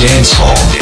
dance hall.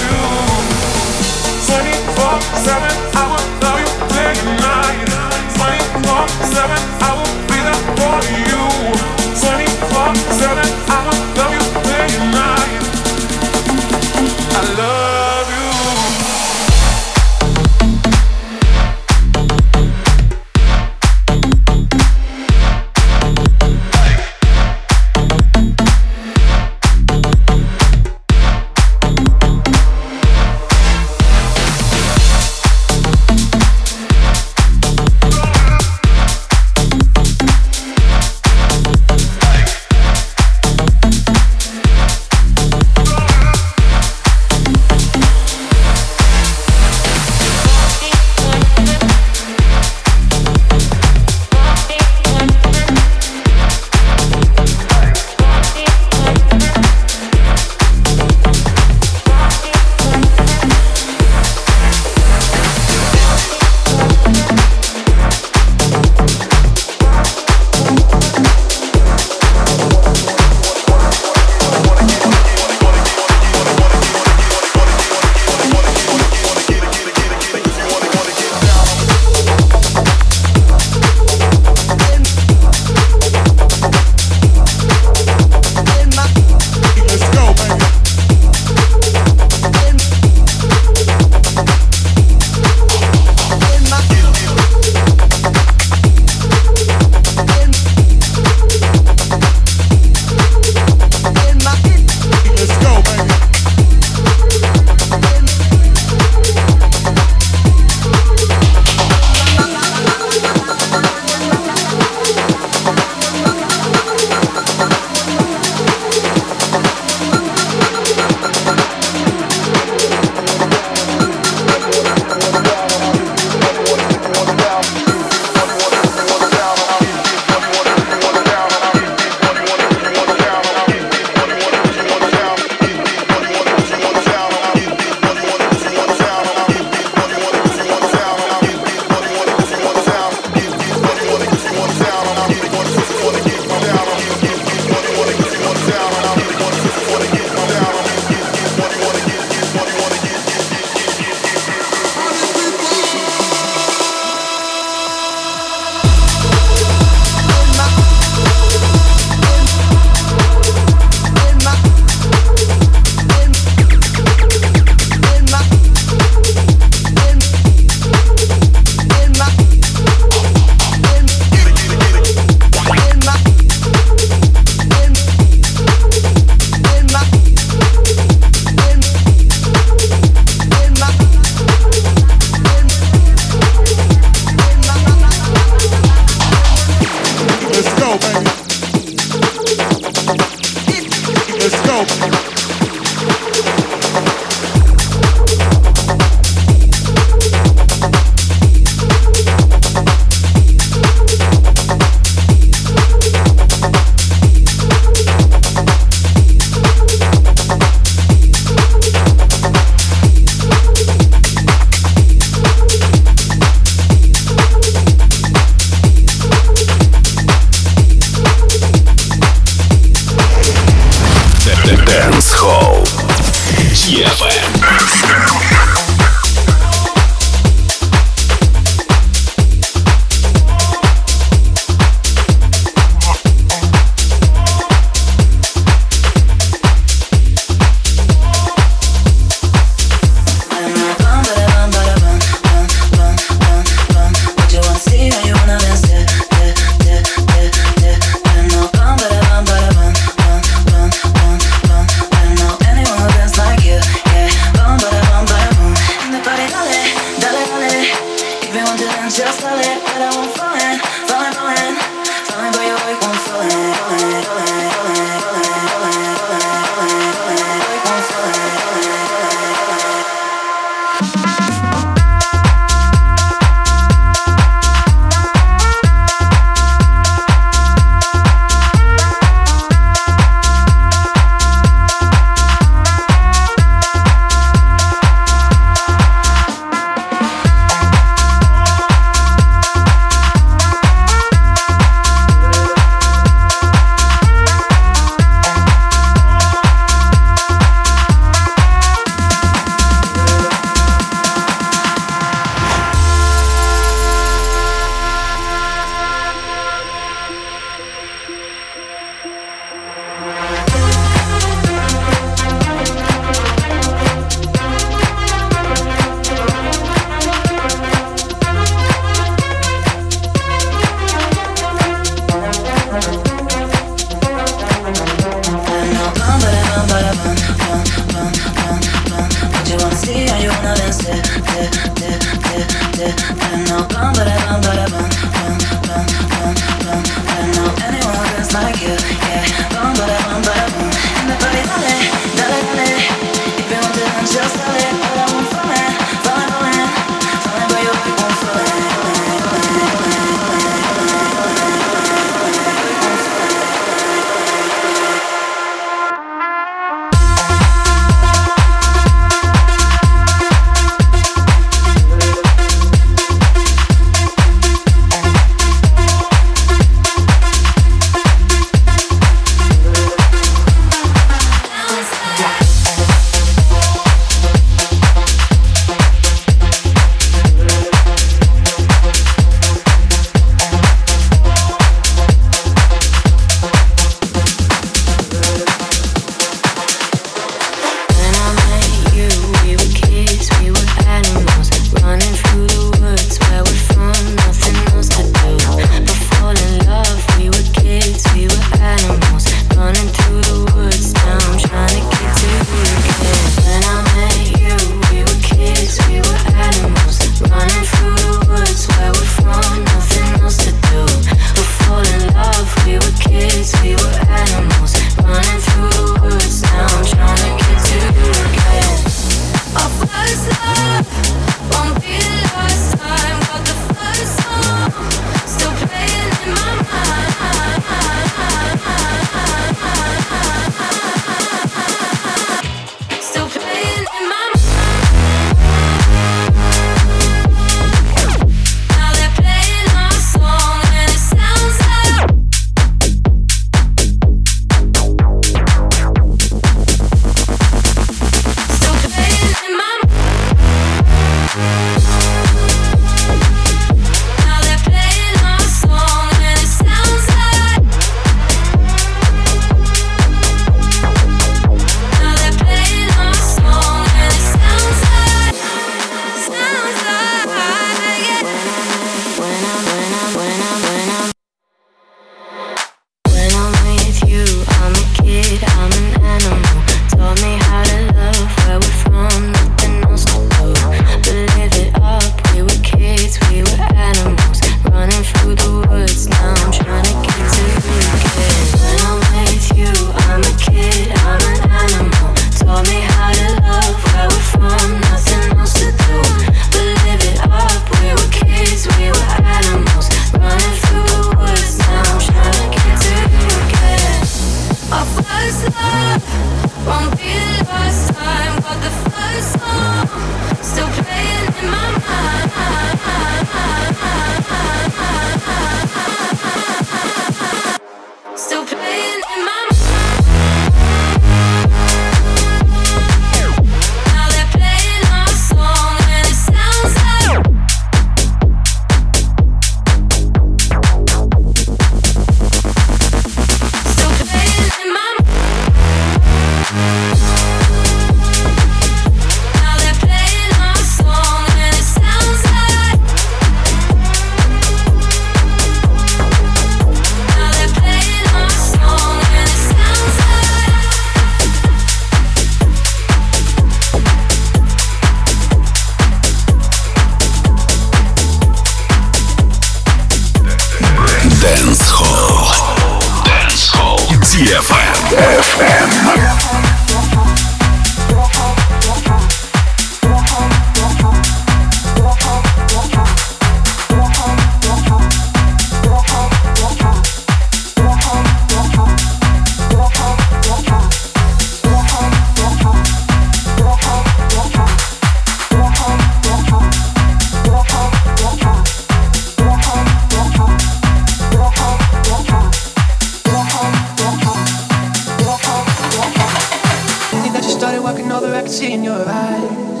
I could see in your eyes.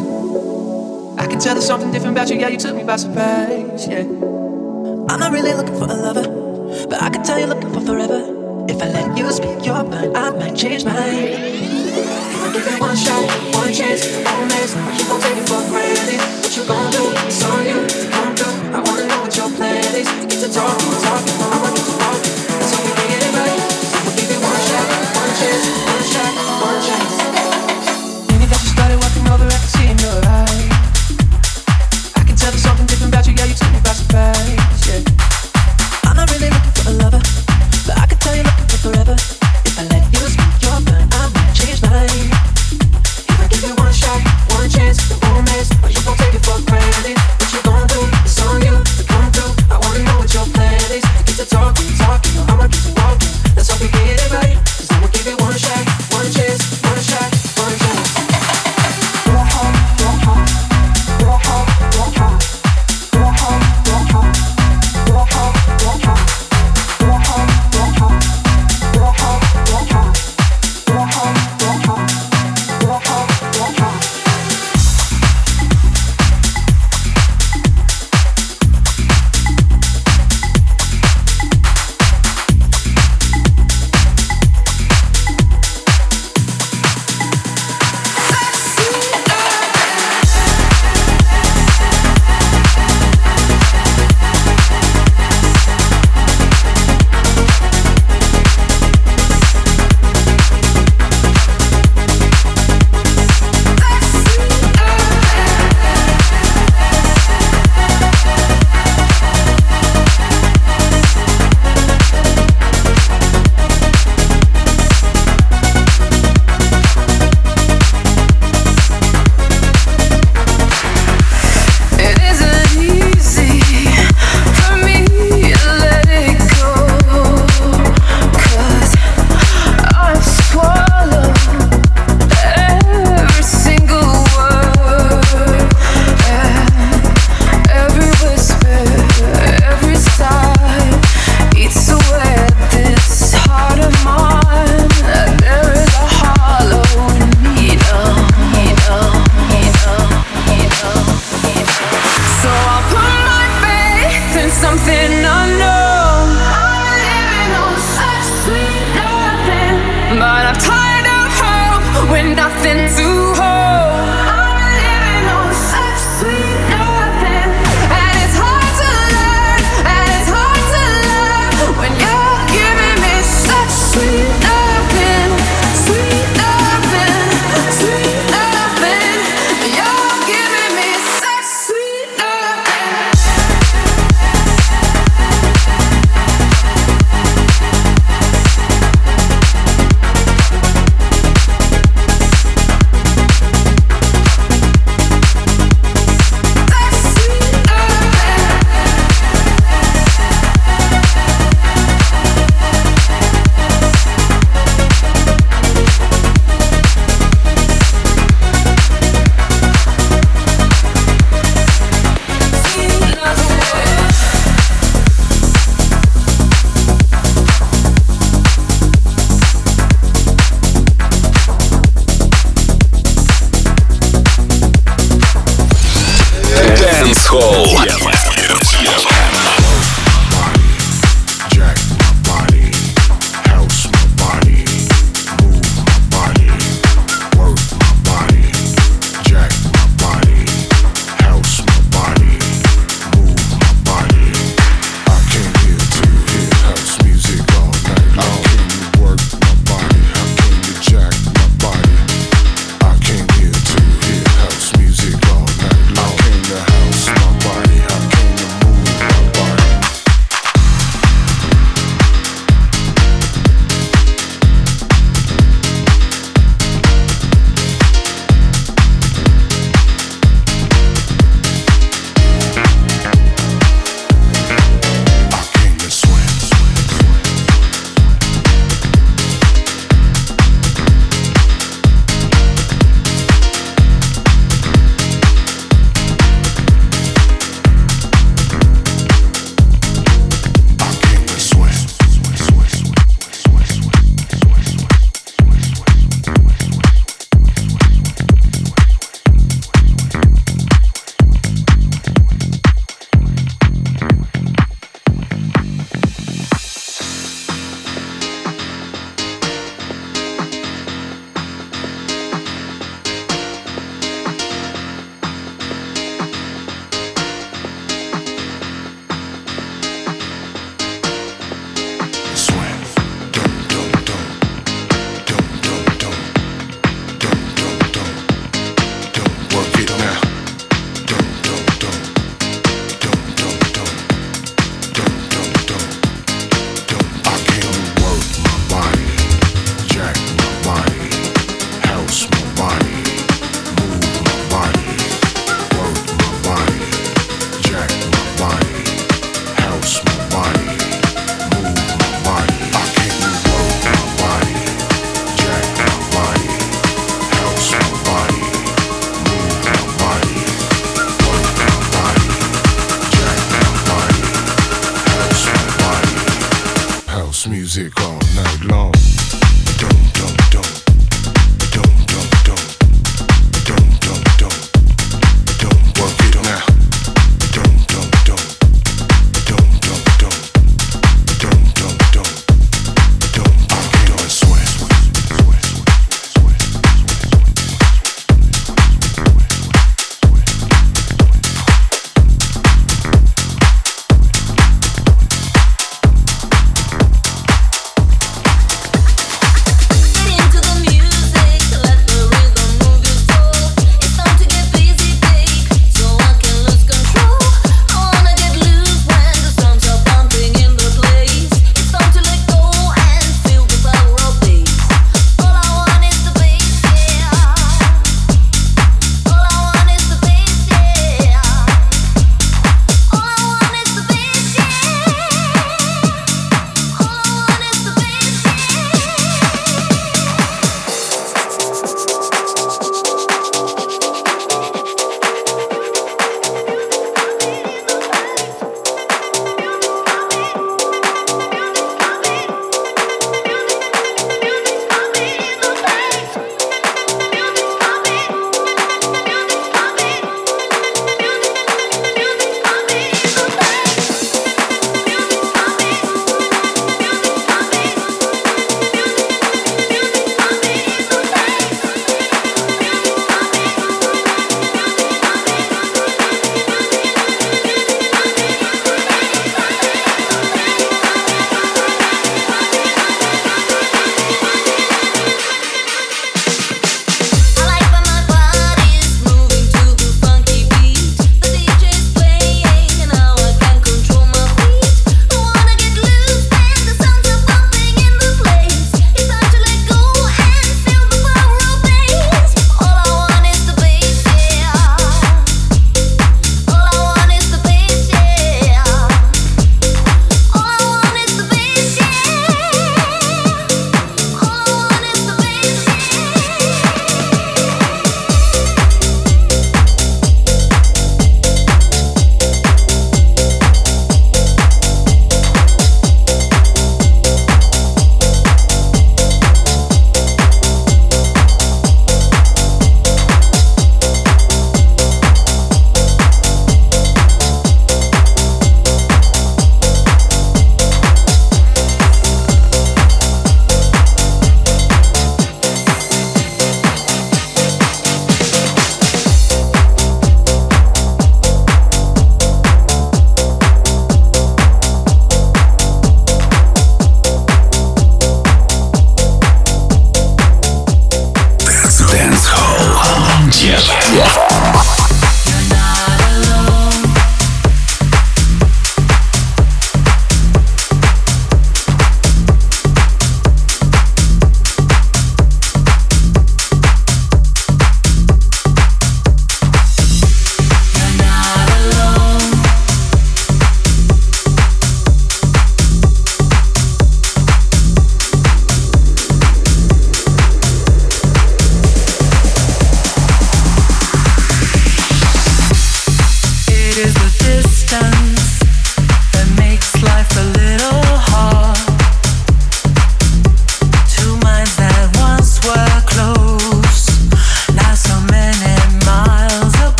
I can tell there's something different about you, yeah, you took me by surprise, yeah. I'm not really looking for a lover, but I can tell you're looking for forever. If I let you speak your mind, I might change mine. If I give it one shot, one chance, one miss, you gon' take for granted. What you gon' do?